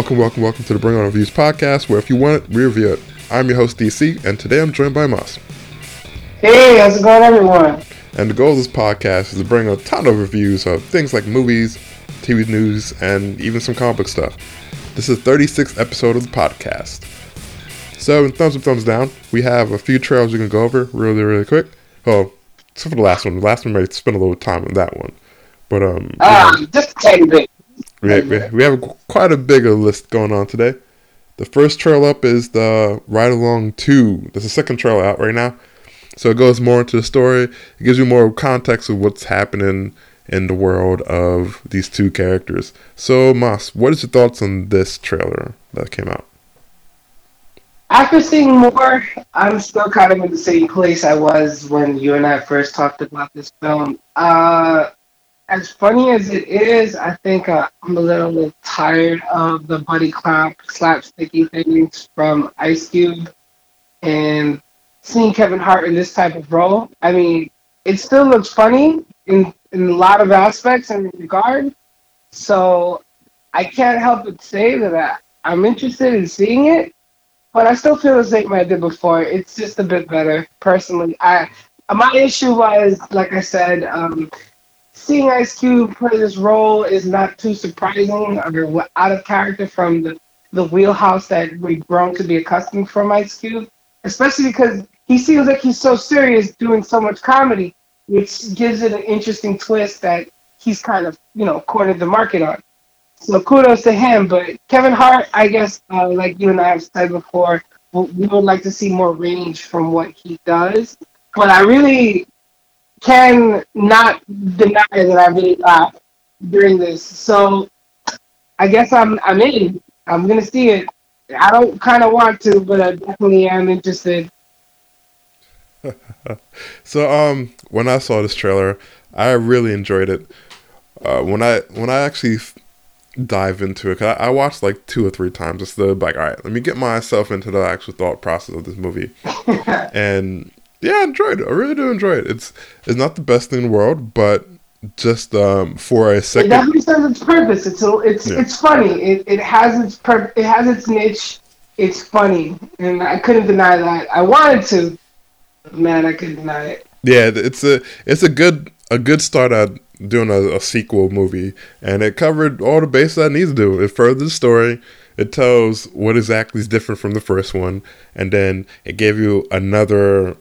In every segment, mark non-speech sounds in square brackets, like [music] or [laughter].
Welcome, welcome, welcome to the Bring On Reviews podcast, where if you want it, we review it. I'm your host, DC, and today I'm joined by Moss. Hey, how's it going, everyone? And the goal of this podcast is to bring a ton of reviews of things like movies, TV news, and even some comic stuff. This is the 36th episode of the podcast. So, in thumbs up, thumbs down, we have a few trailers we can go over really, really quick. Oh, except for the last one. The last one might spend a little time on that one. But, um, Ah, just a tiny bit. We, we, we have quite a bigger list going on today. The first trail up is the Ride Along 2. There's a second trail out right now. So it goes more into the story. It gives you more context of what's happening in the world of these two characters. So, Moss, what is your thoughts on this trailer that came out? After seeing more, I'm still kind of in the same place I was when you and I first talked about this film. Uh, as funny as it is, I think uh, I'm a little, tired of the buddy clap, slapsticky things from Ice Cube, and seeing Kevin Hart in this type of role. I mean, it still looks funny in in a lot of aspects and regard. So I can't help but say that I, I'm interested in seeing it, but I still feel the same way I did before. It's just a bit better, personally. I my issue was, like I said, um, seeing Ice Cube play this role is not too surprising or out of character from the, the wheelhouse that we've grown to be accustomed from Ice Cube, especially because he seems like he's so serious doing so much comedy, which gives it an interesting twist that he's kind of, you know, cornered the market on. So kudos to him. But Kevin Hart, I guess, uh, like you and I have said before, we would like to see more range from what he does. But I really can not deny that I really laughed during this. So I guess I'm I'm in. I'm gonna see it. I don't kind of want to, but I definitely am interested. [laughs] so, um, when I saw this trailer, I really enjoyed it. Uh, when I when I actually f- dive into it, cause I, I watched like two or three times just to like, all right, let me get myself into the actual thought process of this movie, [laughs] and yeah, I enjoyed it. I really do enjoy it. It's it's not the best thing in the world, but just um, for a It second, definitely serves its purpose. It's a, it's Yeah. it's funny. It it has its pur- it has its niche. It's funny, and I couldn't deny that. I wanted to, man, I couldn't deny it. yeah, it's a it's a good a good start at doing a, a sequel movie, and it covered all the bases that it needs to do. It furthered the story. It tells what exactly is different from the first one, and then it gave you another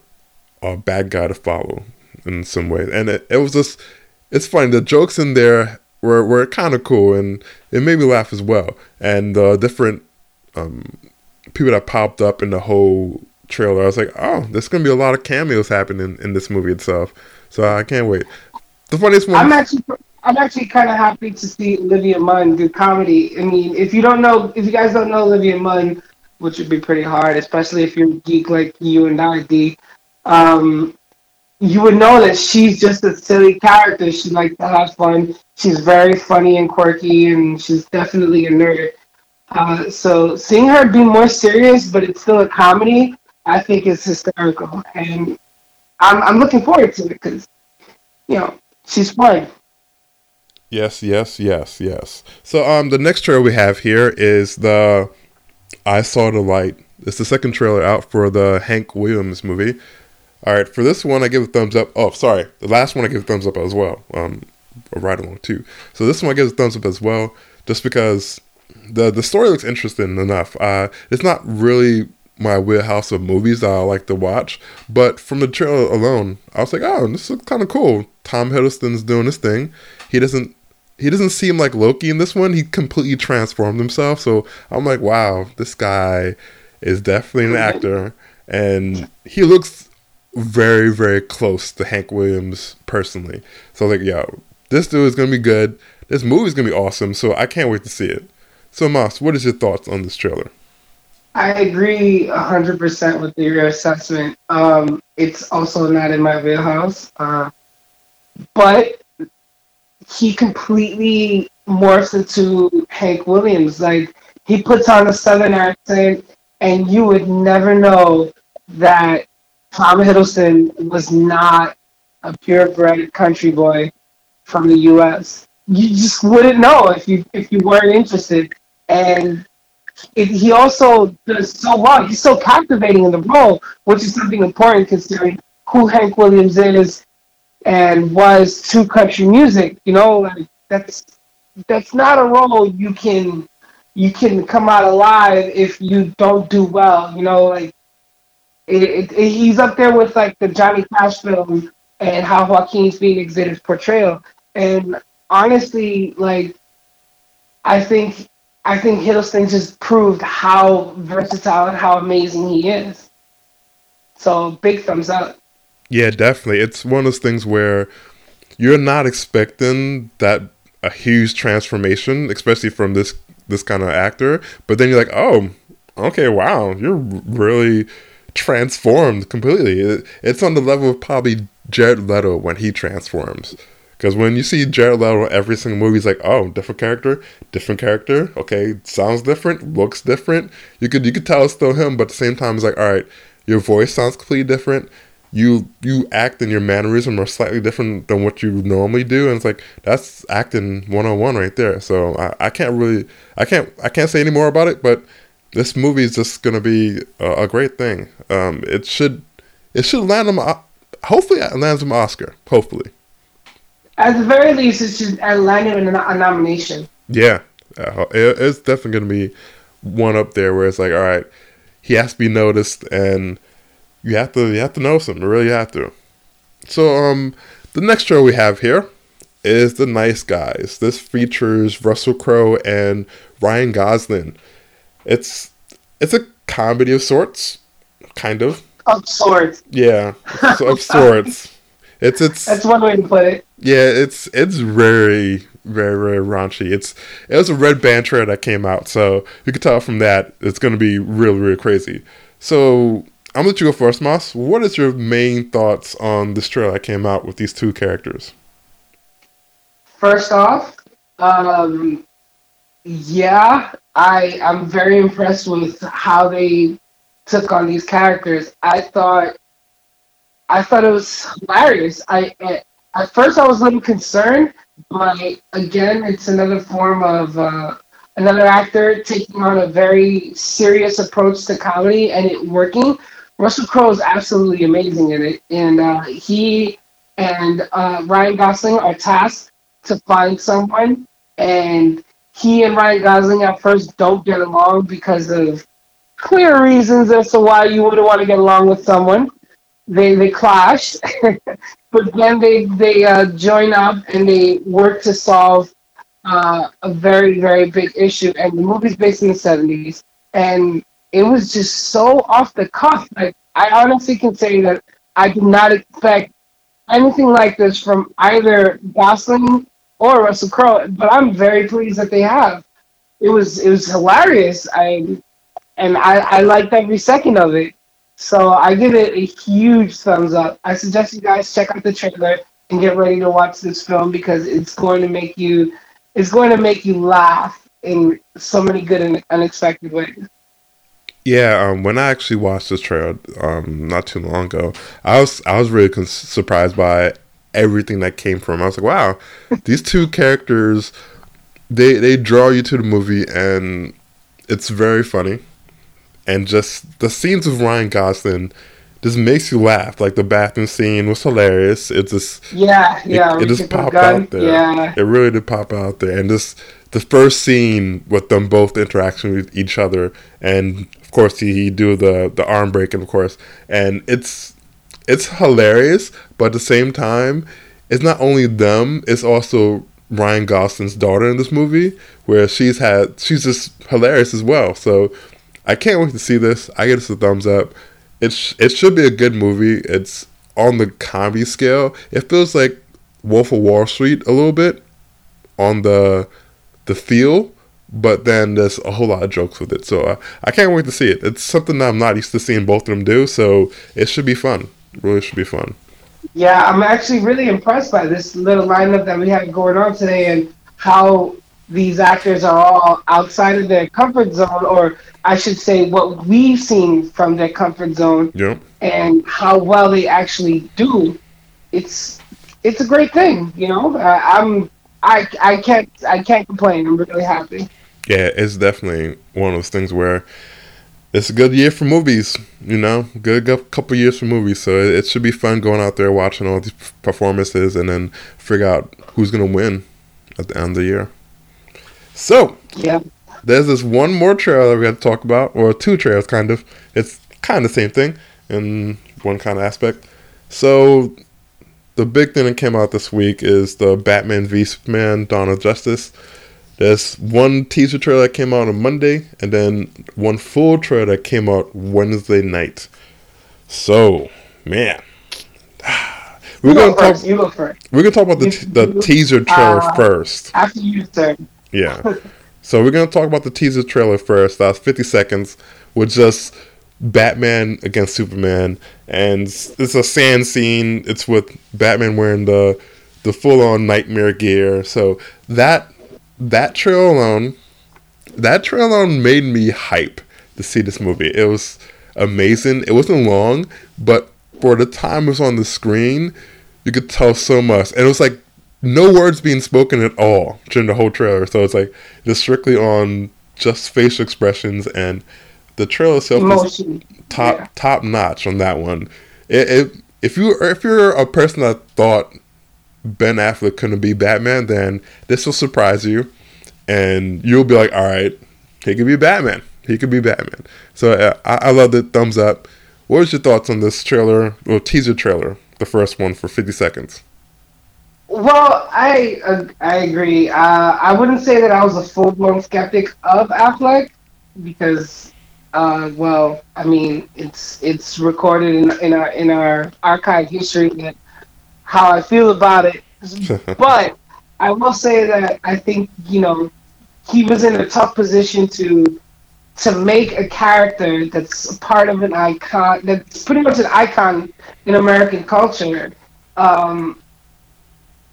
uh, bad guy to follow in some ways. And it, it was just it's funny. The jokes in there were were kind of cool, and it made me laugh as well. And the different um, people that popped up in the whole trailer, I was like, oh, there's gonna be a lot of cameos happening in this movie itself. So I can't wait. The funniest one. I'm actually I'm actually kind of happy to see Olivia Munn do comedy. I mean, if you don't know, if you guys don't know Olivia Munn, which would be pretty hard, especially if you're a geek like you and I, D, um, you would know that she's just a silly character. She likes to have fun. She's very funny and quirky, and she's definitely a nerd. Uh, so seeing her be more serious, but it's still a comedy, I think is hysterical, and I'm I'm looking forward to it because, you know, she's fun. Yes, yes, yes, yes. So um the next trailer we have here is the I Saw the Light. It's the second trailer out for the Hank Williams movie. All right, for this one I give a thumbs up. Oh, sorry. The last one I give a thumbs up as well. Um Ride Along too. So this one I give a thumbs up as well just because the the story looks interesting enough. Uh it's not really my wheelhouse of movies that I like to watch, but from the trailer alone, I was like, "Oh, this looks kind of cool." Tom Hiddleston's doing this thing. He doesn't he doesn't seem like Loki in this one. He completely transformed himself. So I'm like, wow, this guy is definitely an actor, and he looks very, very close to Hank Williams personally. So I was like, yo, this dude is gonna be good. This movie's gonna be awesome. So I can't wait to see it. So Moss, what is your thoughts on this trailer? I agree 100% with your assessment. Um, it's also not in my wheelhouse. Uh, but he completely morphs into Hank Williams. Like, he puts on a southern accent, and you would never know that Tom Hiddleston was not a purebred country boy from the U.S. You just wouldn't know if you if you weren't interested. And it, he also does so well. He's so captivating in the role, which is something important considering who Hank Williams is and was to country music. You know, like that's that's not a role you can you can come out alive if you don't do well. You know, like it, it, he's up there with like the Johnny Cash film and how Joaquin Phoenix did his portrayal. And honestly, like I think I think Hiddleston just proved how versatile and how amazing he is. So big thumbs up. Yeah, definitely. It's one of those things where you're not expecting that a huge transformation, especially from this this kind of actor, but then you're like, oh, okay, wow, you're really transformed completely. It's on the level of probably Jared Leto when he transforms. Because when you see Jared Leto every single movie, it's like, oh, different character, different character. Okay, sounds different, looks different. You could you could tell it's still him, but at the same time, it's like, all right, your voice sounds completely different. You you act and your mannerism are slightly different than what you normally do, and it's like that's acting one on one right there. So I, I can't really I can't I can't say any more about it, but this movie is just gonna be a, a great thing. Um, it should it should land him. Hopefully, it lands him Oscar. Hopefully. At the very least, it should land him a, a nomination. Yeah, uh, it, it's definitely gonna be one up there where it's like, all right, he has to be noticed, and you have to you have to notice him. You really have to. So, um, the next show we have here is The Nice Guys. This features Russell Crowe and Ryan Gosling. It's it's a comedy of sorts, kind of. Of sorts. Yeah, of [laughs] sorts. It's it's. That's one way to put it. Yeah, it's it's very very very raunchy. It's it was a red band trailer that came out, so you can tell from that it's going to be really really crazy. So I'm gonna let you go first, Moss. What is your main thoughts on this trailer that came out with these two characters? First off, um, yeah, I I'm very impressed with how they took on these characters. I thought I thought it was hilarious. I at first I was a little concerned, but again, it's another form of uh, another actor taking on a very serious approach to comedy and it working. Russell Crowe is absolutely amazing in it, and uh, he and uh, Ryan Gosling are tasked to find someone, and he and Ryan Gosling at first don't get along because of clear reasons as to why you wouldn't want to get along with someone. They they clash, [laughs] but then they they uh, join up and they work to solve uh, a very very big issue. And the movie's based in the seventies, and it was just so off the cuff. Like I honestly can say that I did not expect anything like this from either Gosling or Russell Crowe, but I'm very pleased that they have. It was it was hilarious. I and I, I liked every second of it. So I give it a huge thumbs up. I suggest you guys check out the trailer and get ready to watch this film because it's going to make you it's going to make you laugh in so many good and unexpected ways. Yeah, um, when I actually watched this trailer um, not too long ago, I was I was really con- surprised by everything that came from. I was like, wow, these two characters, they they draw you to the movie, and it's very funny, and just the scenes with Ryan Gosling just makes you laugh. Like the bathroom scene was hilarious. It just yeah yeah it, it just popped out there. Yeah, it really did pop out there, and this the first scene with them both interacting with each other, and of course he, he do the the arm breaking, of course, and it's it's hilarious, but at the same time, it's not only them; it's also Ryan Gosling's daughter in this movie, where she's had she's just hilarious as well. So I can't wait to see this. I give this a thumbs up. It's it should be a good movie. It's on the comedy scale. It feels like Wolf of Wall Street a little bit on the the feel, but then there's a whole lot of jokes with it. So uh, I can't wait to see it. It's something that I'm not used to seeing both of them do. So it should be fun. Really should be fun. Yeah, I'm actually really impressed by this little lineup that we have going on today and how these actors are all outside of their comfort zone, or I should say, what we've seen from their comfort zone, yep. and how well they actually do. It's it's a great thing, you know. Uh, I'm I I can't I can't complain. I'm really happy. Yeah, it's definitely one of those things where it's a good year for movies. You know, good, good couple years for movies. So it, it should be fun going out there watching all these performances and then figure out who's gonna win at the end of the year. So Yeah. there's this one more trailer we got to talk about, or two trailers, kind of. It's kind of the same thing in one kind of aspect. So, the big thing that came out this week is the Batman v Superman: Dawn of Justice. There's one teaser trailer that came out on Monday, and then one full trailer that came out Wednesday night. So, man, [sighs] we're gonna go talk. first. You go first. We're gonna talk about the the teaser trailer uh, first. After you, sir. Yeah. [laughs] so we're gonna talk about the teaser trailer first. That's 50 seconds with just Batman against Superman, and it's it's a sand scene. It's with Batman wearing the the full on nightmare gear. So that that trailer alone, that trailer alone made me hype to see this movie. It was amazing. It wasn't long, but for the time it was on the screen, you could tell so much. And it was like no words being spoken at all during the whole trailer. So it's like just strictly on just facial expressions and the trailer itself is top Yeah. top notch on that one. It, it, if you if you're a person that thought Ben Affleck couldn't be Batman, then this will surprise you, and you'll be like, all right, he could be Batman. He could be Batman. So uh, I, I love the thumbs up. What was your thoughts on this trailer or teaser trailer, the first one for 50 seconds? Well, I uh, I agree. Uh, I wouldn't say that I was a full blown skeptic of Affleck because, uh, well, I mean, it's it's recorded in, in our in our archive history that how I feel about it. [laughs] but I will say that I think you know he was in a tough position to to make a character that's a part of an icon that's pretty much an icon in American culture. Um,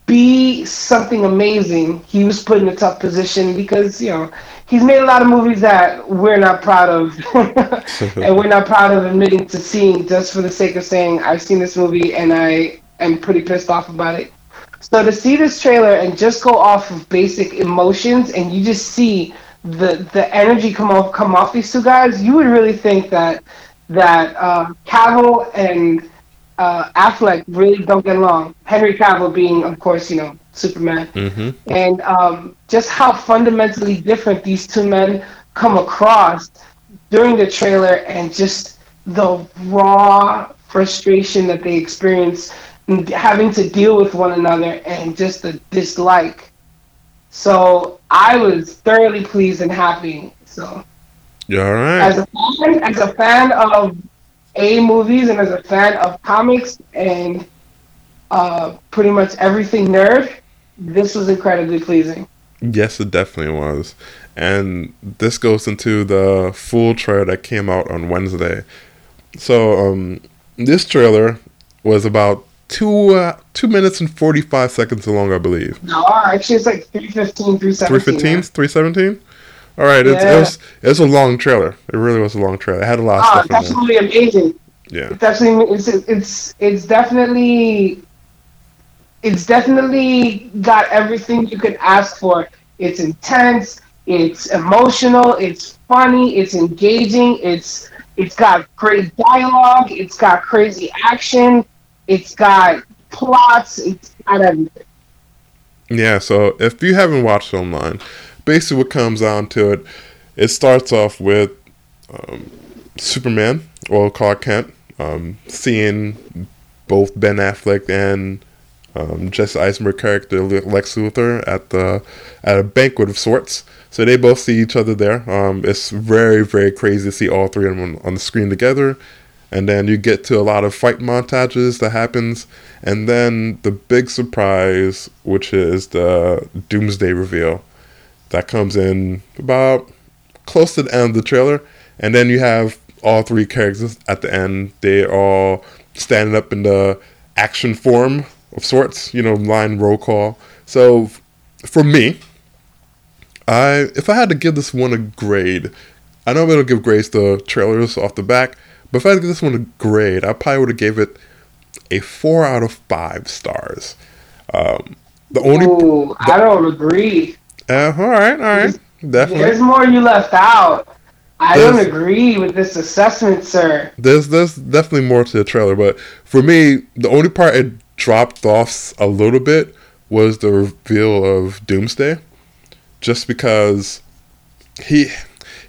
be something amazing, he was put in a tough position because you know he's made a lot of movies that we're not proud of, [laughs] and we're not proud of admitting to seeing just for the sake of saying I've seen this movie and I am pretty pissed off about it. So to see this trailer and just go off of basic emotions and you just see the the energy come off come off these two guys, you would really think that that uh, Cavill and uh, Affleck really don't get along. Henry Cavill being, of course, you know, Superman, mm-hmm. and um, just how fundamentally different these two men come across during the trailer, and just the raw frustration that they experience having to deal with one another, and just the dislike. So I was thoroughly pleased and happy. So Yeah, all right. as a fan, as a fan of A movies and as a fan of comics and uh, pretty much everything nerd, this was incredibly pleasing. Yes, it definitely was. And this goes into the full trailer that came out on Wednesday. So, um, this trailer was about two uh, two minutes and forty five seconds long, I believe. No, actually, it's like 315, 317. Three fifteen, three seventeen. All right, it's, it was it was a long trailer. It really was a long trailer. It had a lot of Oh, stuff it's in there. absolutely amazing. Yeah, It's absolutely, it's, it's, it's definitely, it's definitely got everything you could ask for. It's intense, it's emotional, it's funny, it's engaging, it's, it's got great dialogue, it's got crazy action, it's got plots, it's got everything. yeah. So if you haven't watched online, basically what comes down to it, it starts off with um, Superman or Clark Kent um, seeing both Ben Affleck and um, Jesse Eisenberg character Lex Luthor at the at a banquet of sorts. So they both see each other there. Um, it's very very crazy to see all three of them on, on the screen together. And then you get to a lot of fight montages that happens, and then the big surprise, which is the Doomsday reveal, that comes in about close to the end of the trailer, and then you have all three characters at the end. They all standing up in the action form of sorts, you know, line roll call. So for me, I if I had to give this one a grade, I know i'm going to give grades to trailers off the back, but if I had to give this one a grade, I probably would have gave it a four out of five stars. Um, the only Ooh, I don't agree. uh, all right, all right. definitely. There's more you left out. I There's- don't agree with this assessment, sir. There's there's definitely more to the trailer, but for me, the only part it dropped off a little bit was the reveal of Doomsday, just because he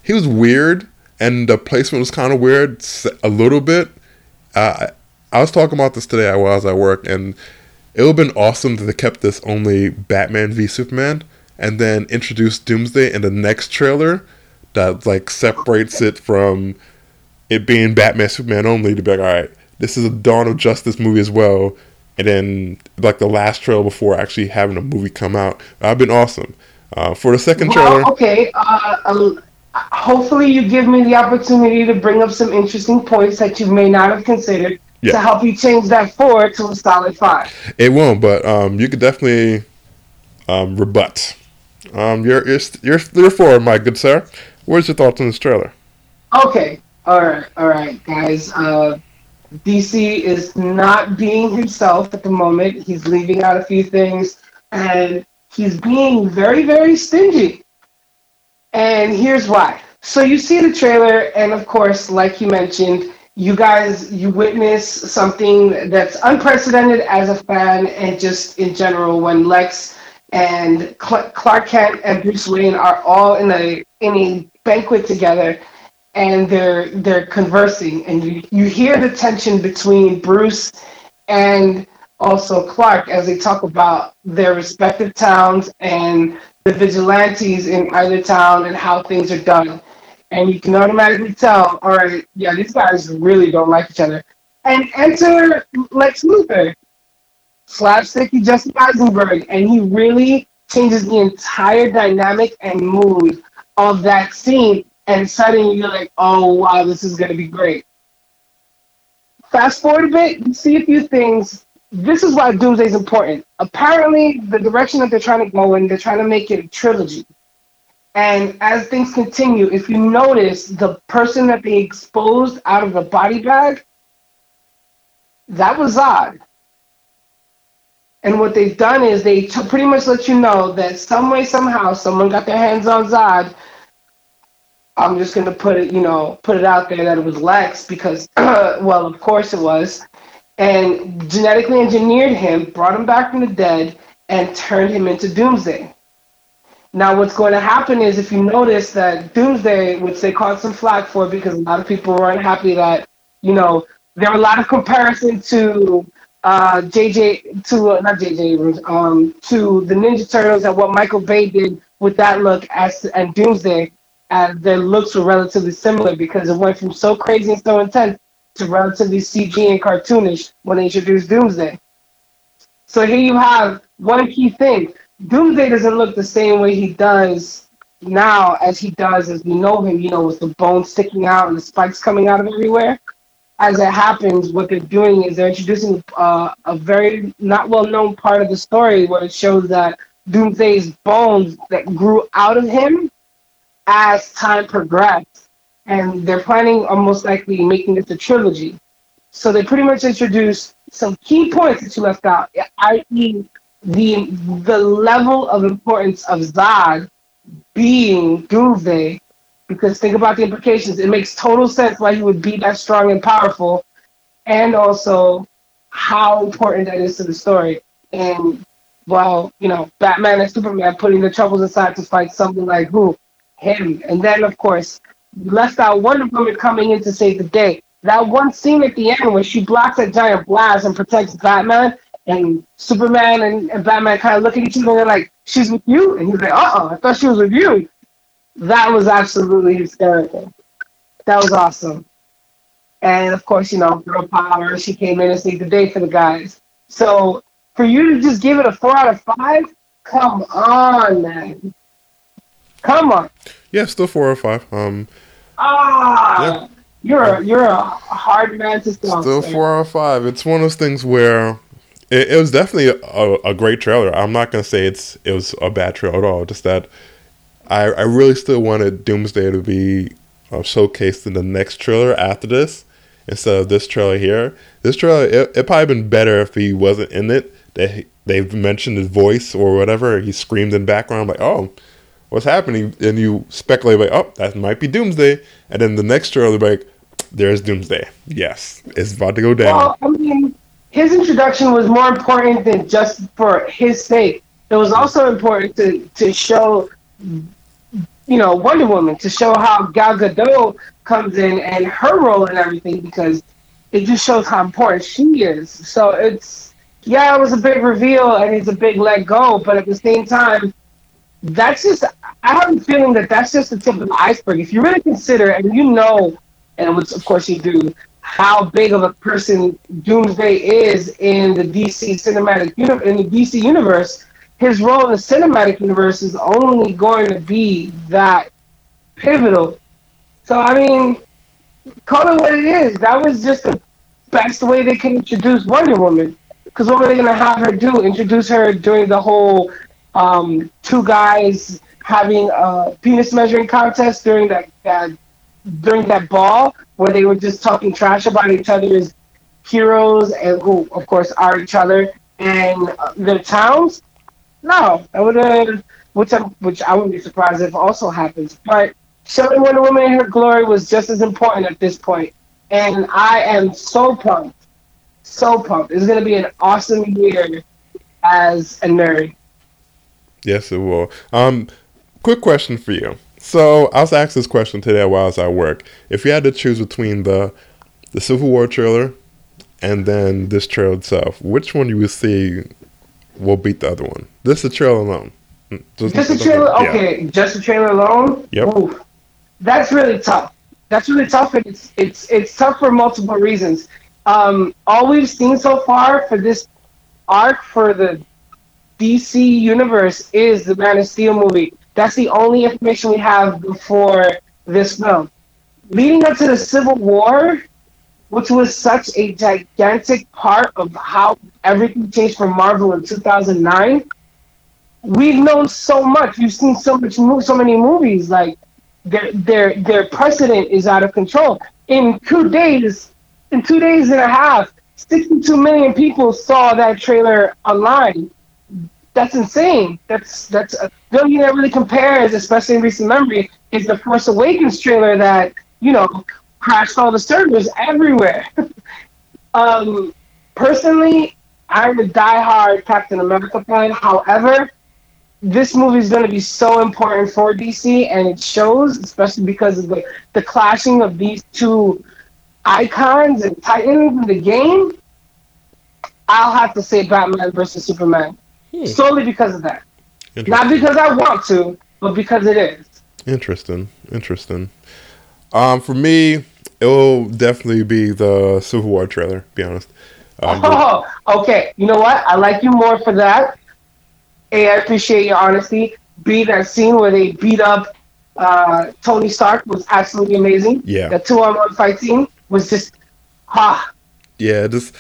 he was weird and the placement was kind of weird a little bit. Uh, I was talking about this today while I was at work, and it would have been awesome that they kept this only Batman v Superman, and then introduced Doomsday in the next trailer that like separates it from it being Batman Superman only to be like, all right, this is a Dawn of Justice movie as well, and then like the last trailer before actually having a movie come out. I've been awesome. Uh, for the second trailer, okay. Uh, um, hopefully, you give me the opportunity to bring up some interesting points that you may not have considered Yeah. to help you change that four to a solid five. it won't, but um, you could definitely um, rebut. Um, you're you're you're my good sir. Where's your thoughts on this trailer? Okay. All right. All right, guys. Uh, DC is not being himself at the moment. He's leaving out a few things, and he's being very, very stingy. And here's why. So you see the trailer, and of course, like you mentioned, you guys you witness something that's unprecedented as a fan, and just in general when Lex and Cl- Clark Kent and Bruce Wayne are all in a in a banquet together, and they're they're conversing, and you you hear the tension between Bruce and also Clark as they talk about their respective towns and the vigilantes in either town and how things are done. And you can automatically tell, all right, yeah, these guys really don't like each other. And enter Lex Luthor, slapsticky Jesse Eisenberg, and he really changes the entire dynamic and mood of that scene. And suddenly you're like, oh wow, this is gonna be great. Fast forward a bit, you see a few things. This is why Doomsday is important. Apparently, the direction that they're trying to go in, they're trying to make it a trilogy. And as things continue, if you notice, the person that they exposed out of the body bag, that was Zod. And what they've done is they t- pretty much let you know that some way, somehow, someone got their hands on Zod. I'm just gonna put it, you know, put it out there that it was Lex because, [clears throat] well, of course it was, and genetically engineered him, brought him back from the dead, and turned him into Doomsday. Now, what's going to happen is if you notice that Doomsday, which they caught some flack for because a lot of people weren't happy that, you know, there were a lot of comparison to uh, JJ, to uh, not JJ Abrams, um, to the Ninja Turtles and what Michael Bay did with that look as and Doomsday, as their looks were relatively similar because it went from so crazy and so intense to relatively CG and cartoonish when they introduced Doomsday. So here you have one key thing. Doomsday doesn't look the same way he does now as he does as we know him, you know, with the bones sticking out and the spikes coming out of everywhere. As it happens, what they're doing is they're introducing uh, a very not well known part of the story where it shows that Doomsday's bones that grew out of him as time progressed. And they're planning on most likely making this a trilogy. So they pretty much introduced some key points that you left out, i.e., the the level of importance of Zod being Doomsday, because think about the implications. It makes total sense why he would be that strong and powerful, and also how important that is to the story. And while you know Batman and Superman putting the troubles aside to fight something like who him, and then of course left out Wonder Woman coming in to save the day. That one scene at the end where she blocks that giant blast and protects Batman, and Superman and, and Batman kind of look at each other and they're like, "She's with you," and he's like, "Uh oh, I thought she was with you." That was absolutely hysterical. That was awesome. And of course, you know, girl power. She came in and saved the day for the guys. So for you to just give it a four out of five, come on, man. Come on. Yeah, still four or five. Um, Ah, Yeah. you're a, you're a hard man to stop. Still sir. four out of five. It's one of those things where it, it was definitely a, a great trailer. I'm not gonna say it's it was a bad trailer at all. Just that I I really still wanted Doomsday to be uh, showcased in the next trailer after this instead of this trailer here. This trailer it, it probably been better if he wasn't in it. They they've mentioned his voice or whatever. He screamed in the background like oh. What's happening, and you speculate like, oh, that might be Doomsday, and then the next trailer, like, there's Doomsday. Yes, it's about to go down. Well, I mean, his introduction was more important than just for his sake. It was also important to to show, you know, Wonder Woman to show how Gal Gadot comes in and her role and everything because it just shows how important she is. So it's yeah, it was a big reveal and it's a big let go, but at the same time, that's just I have a feeling that that's just the tip of the iceberg. If you really consider and you know, and which of course you do, how big of a person Doomsday is in the DC cinematic in the DC universe, his role in the cinematic universe is only going to be that pivotal. So I mean, call it what it is. That was just the best way they can introduce Wonder Woman. Because what were they gonna have her do? Introduce her during the whole um, two guys having a penis measuring contest during that, that during that ball where they were just talking trash about each other's heroes and who, of course, are each other and their towns. No, I would which I, which I wouldn't be surprised if also happens. But showing Wonder Woman in her glory was just as important at this point, and I am so pumped, so pumped. It's gonna be an awesome year as a nerd. Yes, it will. Um, quick question for you. So I was asked this question today while I was at work. If you had to choose between the the Civil War trailer and then this trailer itself, which one you would see will beat the other one? This the trailer alone. Mm, just, just the trailer. Yeah. Okay, just the trailer alone. Yep. Ooh, that's really tough. That's really tough, and it's it's it's tough for multiple reasons. Um, all we've seen so far for this arc for the DC universe is the Man of Steel movie. That's the only information we have before this film. Leading up to the Civil War, which was such a gigantic part of how everything changed for Marvel in 2009, we've known so much. You've seen so much, so many movies. Like their their their precedent is out of control. In two days, in two days and a half, 62 million people saw that trailer online that's insane. That's that's uh, the thing that really compares, especially in recent memory, is the Force Awakens trailer that you know crashed all the servers everywhere. [laughs] um, personally, I'm a diehard Captain America fan. However, this movie is going to be so important for DC, and it shows, especially because of the the clashing of these two icons and titans in the game. I'll have to say Batman versus Superman Hmm. Solely because of that. Not because I want to, but because it is. Interesting. Interesting. Um, for me, it will definitely be the Civil War trailer. Be honest. Um, oh, okay. You know what? I like you more for that. A, I appreciate your honesty. B, that scene where they beat up uh, Tony Stark was absolutely amazing. Yeah. The two on one fight scene was just ah. Yeah, just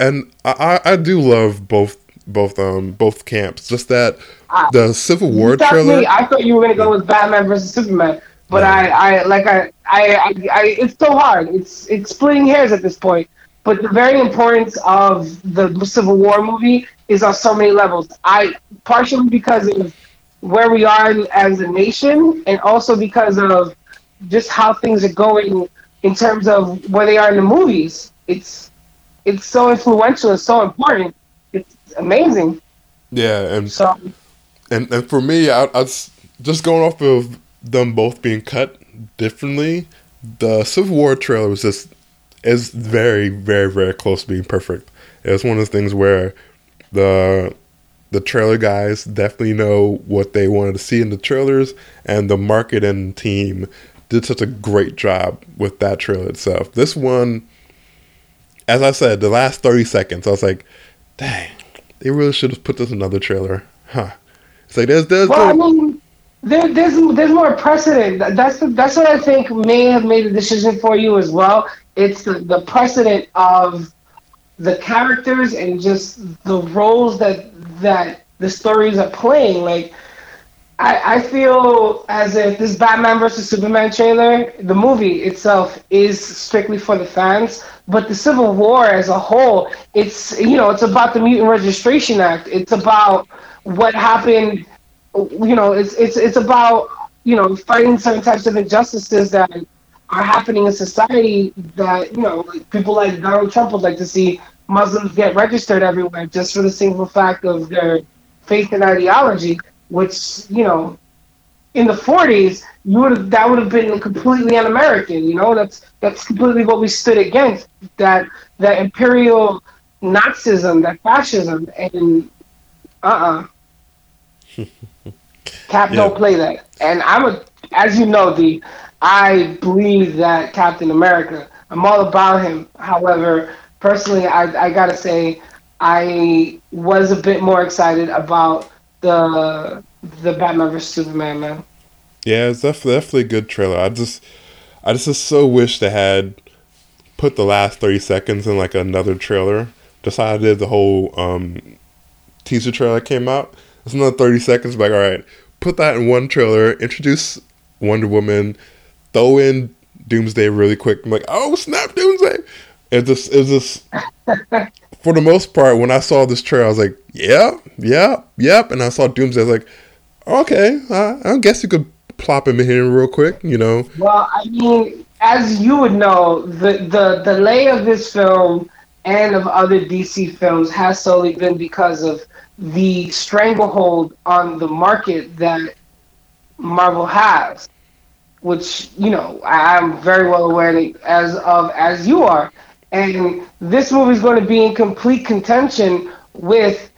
and I I do love both both um both camps. Just that uh, the Civil War trailer. Me. I thought you were gonna go with Batman versus Superman, but yeah. I, I like I, I, I, I, it's so hard. It's it's splitting hairs at this point. But the very importance of the Civil War movie is on so many levels. I partially because of where we are as a nation, and also because of just how things are going in terms of where they are in the movies. It's it's so influential and so important amazing. Yeah, and so, and and for me, I, I was just going off of them both being cut differently. The Civil War trailer was just is very very very close to being perfect. It's one of those things where the the trailer guys definitely know what they wanted to see in the trailers, and the marketing team did such a great job with that trailer itself. This one, as I said, the last thirty seconds, I was like, dang, they really should have put this in another trailer, huh? It's like there's there's. Well, I mean, there, there's there's more precedent. That's that's what I think may have made a decision for you as well. It's the, the precedent of the characters and just the roles that that the stories are playing. Like, I, I feel as if this Batman versus Superman trailer, the movie itself, is strictly for the fans. But the Civil War as a whole, it's you know, it's about the Mutant Registration Act. It's about what happened you know, it's it's it's about you know fighting certain types of injustices that are happening in society. That you know, people like Donald Trump would like to see Muslims get registered everywhere just for the simple fact of their faith and ideology, which you know. In the 40s, you would have that would have been completely un-American. You know, that's that's completely what we stood against. That that imperial Nazism, that fascism, and uh uh [laughs] Cap Yeah. don't play that. And I'm a, as you know, the I believe that Captain America. I'm all about him. However, personally, I I gotta say, I was a bit more excited about the the Batman vs Superman man. Yeah, it's definitely, definitely a good trailer. I just, I just, just so wish they had put the last thirty seconds in like another trailer. Just how I did the whole um, teaser trailer came out. It's another thirty seconds. Like, all right, put that in one trailer. Introduce Wonder Woman. Throw in Doomsday really quick. I'm like, oh snap, Doomsday! It just, it was just. [laughs] For the most part, when I saw this trailer, I was like, "Yeah, yeah, yep." And I saw Doomsday, I was like, "Okay, I, I guess you could plop him in here real quick, you know. Well, I mean, as you would know, the the delay of this film and of other DC films has solely been because of the stranglehold on the market that Marvel has, which you know I- I'm very well aware that as of as you are, and this movie is going to be in complete contention with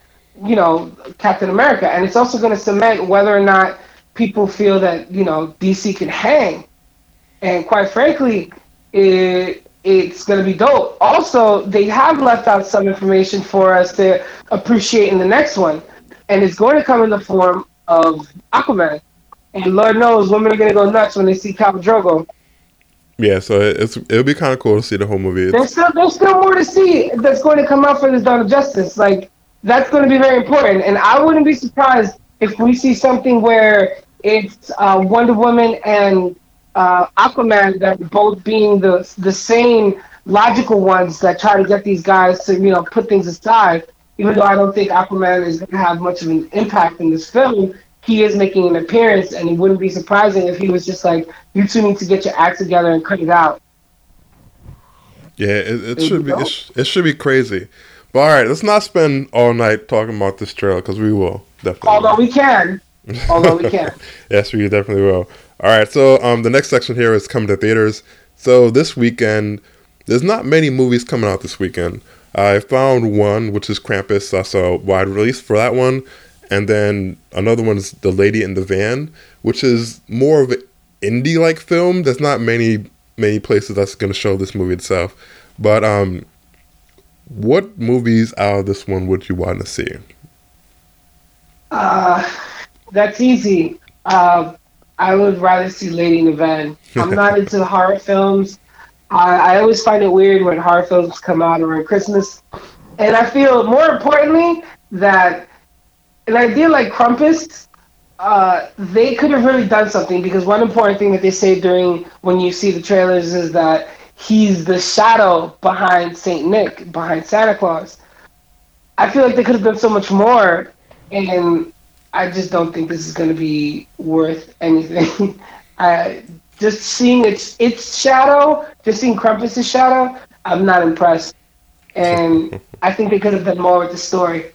you know Captain America, and it's also going to cement whether or not people feel that you know DC can hang, and quite frankly, it it's going to be dope. Also, they have left out some information for us to appreciate in the next one, and it's going to come in the form of Aquaman. And Lord knows, women are going to go nuts when they see Khal Drogo. Yeah, so it- it's it'll be kind of cool to see the whole movie. There's still there's still more to see that's going to come out for this Dawn of Justice. Like that's going to be very important, and I wouldn't be surprised if we see something where it's uh, Wonder Woman and uh, Aquaman that both being the the same logical ones that try to get these guys to you know put things aside. Even though I don't think Aquaman is going to have much of an impact in this film, he is making an appearance, and it wouldn't be surprising if he was just like, "You two need to get your act together and cut it out." yeah, it, it should be it, it should be crazy. But all right, let's not spend all night talking about this trailer because we will definitely. Although we can, [laughs] although we can. yes, we definitely will. All right, so um, the next section here is coming to theaters. So this weekend, there's not many movies coming out this weekend. I found one, which is Krampus. That's a wide release for that one, and then another one is The Lady in the Van, which is more of an indie-like film. There's not many many places that's going to show this movie itself. But um, what movies out of this one would you want to see? Uh, that's easy. Uh, I would rather see Lady in the Van. I'm not [laughs] into horror films. I, I always find it weird when horror films come out around Christmas. And I feel, more importantly, that an idea like Krampus, uh, they could have really done something because one important thing that they say during when you see the trailers is that he's the shadow behind Saint Nick, behind Santa Claus. I feel like they could have done so much more, and I just don't think this is going to be worth anything. [laughs] I just seeing its its shadow, just seeing Krampus's shadow, I'm not impressed, and [laughs] I think they could have done more with the story.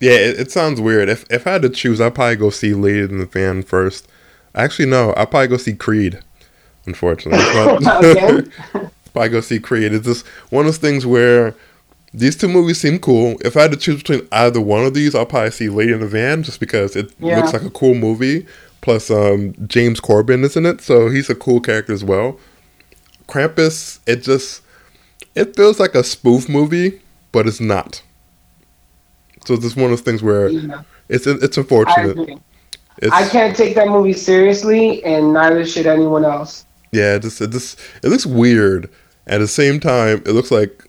Yeah, it, it sounds weird. If if I had to choose, I'd probably go see Lady in the Van first. Actually, no, I'd probably go see Creed. Unfortunately, [laughs] But- [laughs] probably go see Creed. It's just one of those things where these two movies seem cool. If I had to choose between either one of these, I'll probably see Lady in the Van just because it Yeah. looks like a cool movie. Plus, um, James Corden is in it, so he's a cool character as well. Krampus, it just it feels like a spoof movie, but it's not. So it's just one of those things where Yeah, it's it's unfortunate. It's, I can't take that movie seriously, and neither should anyone else. Yeah, it just it just it looks weird. At the same time, it looks like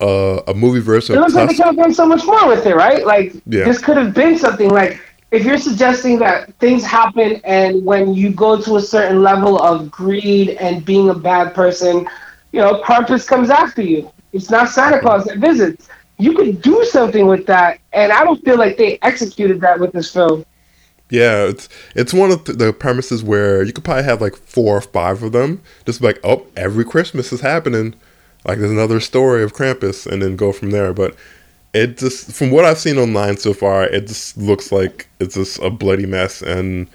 uh, a movie version It looks like they could have done so much more with it, right? Like Yeah. this could have been something like if you're suggesting that things happen and when you go to a certain level of greed and being a bad person, you know, Krampus comes after you. It's not Santa Claus that visits. You could do something with that, and I don't feel like they executed that with this film. Yeah, it's it's one of the premises where you could probably have like four or five of them. Just like, oh, every Christmas is happening. Like there's another story of Krampus, and then go from there. But it just, from what I've seen online so far, it just looks like it's just a bloody mess, and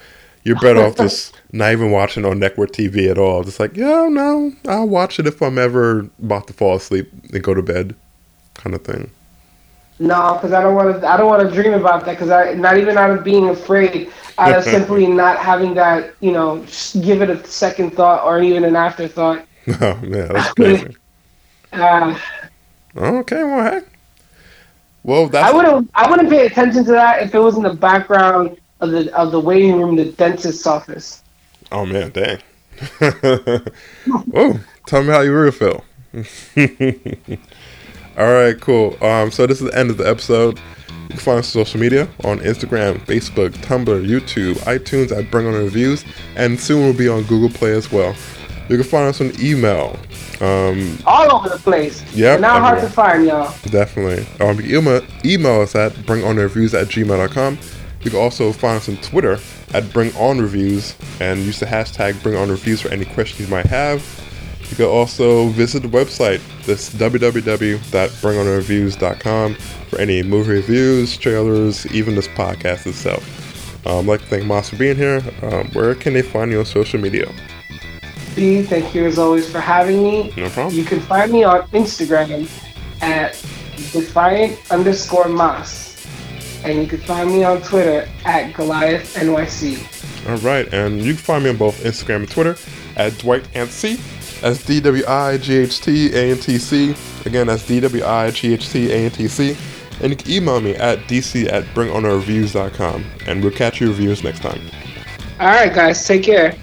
you're better off just [laughs] not even watching on network TV at all. Just like, yeah, no, I'll watch it if I'm ever about to fall asleep and go to bed, kind of thing. No, because I don't want to. I don't want to dream about that. Because I, not even out of being afraid, out of [laughs] simply not having that, you know, just give it a second thought or even an afterthought. [laughs] Oh yeah, that's [laughs] crazy. uh, okay, well, hey. Well, that's. I wouldn't. I wouldn't pay attention to that if it was in the background of the of the waiting room, the dentist's office. Oh man, dang. oh, tell me how you really feel. All right, cool. Um, so this is the end of the episode. You can find us on social media on Instagram, Facebook, Tumblr, YouTube, iTunes at Bring On Reviews, and soon we'll be on Google Play as well. You can find us on email. Um, All over the place. Yep, Not hard to find, y'all. Definitely. Um, you can email, email us at bringonreviews at gmail.com. You can also find us on Twitter at bringonreviews and use the hashtag bringonreviews for any questions you might have. You can also visit the website. That's www.bringonreviews.com for any movie reviews, trailers, even this podcast itself. Um, I'd like to thank Moss for being here. Um, where can they find you on social media? B, thank you as always for having me. No problem. You can find me on Instagram at defiant underscore moss. And you can find me on Twitter at Goliath NYC. All right, and you can find me on both Instagram and Twitter at Dwight Antc. That's D W I G H T A N T C. Again, that's D W I G H T A N T C. And you can email me at dc at bringonreviews.com. And we'll catch you reviews next time. All right, guys, take care.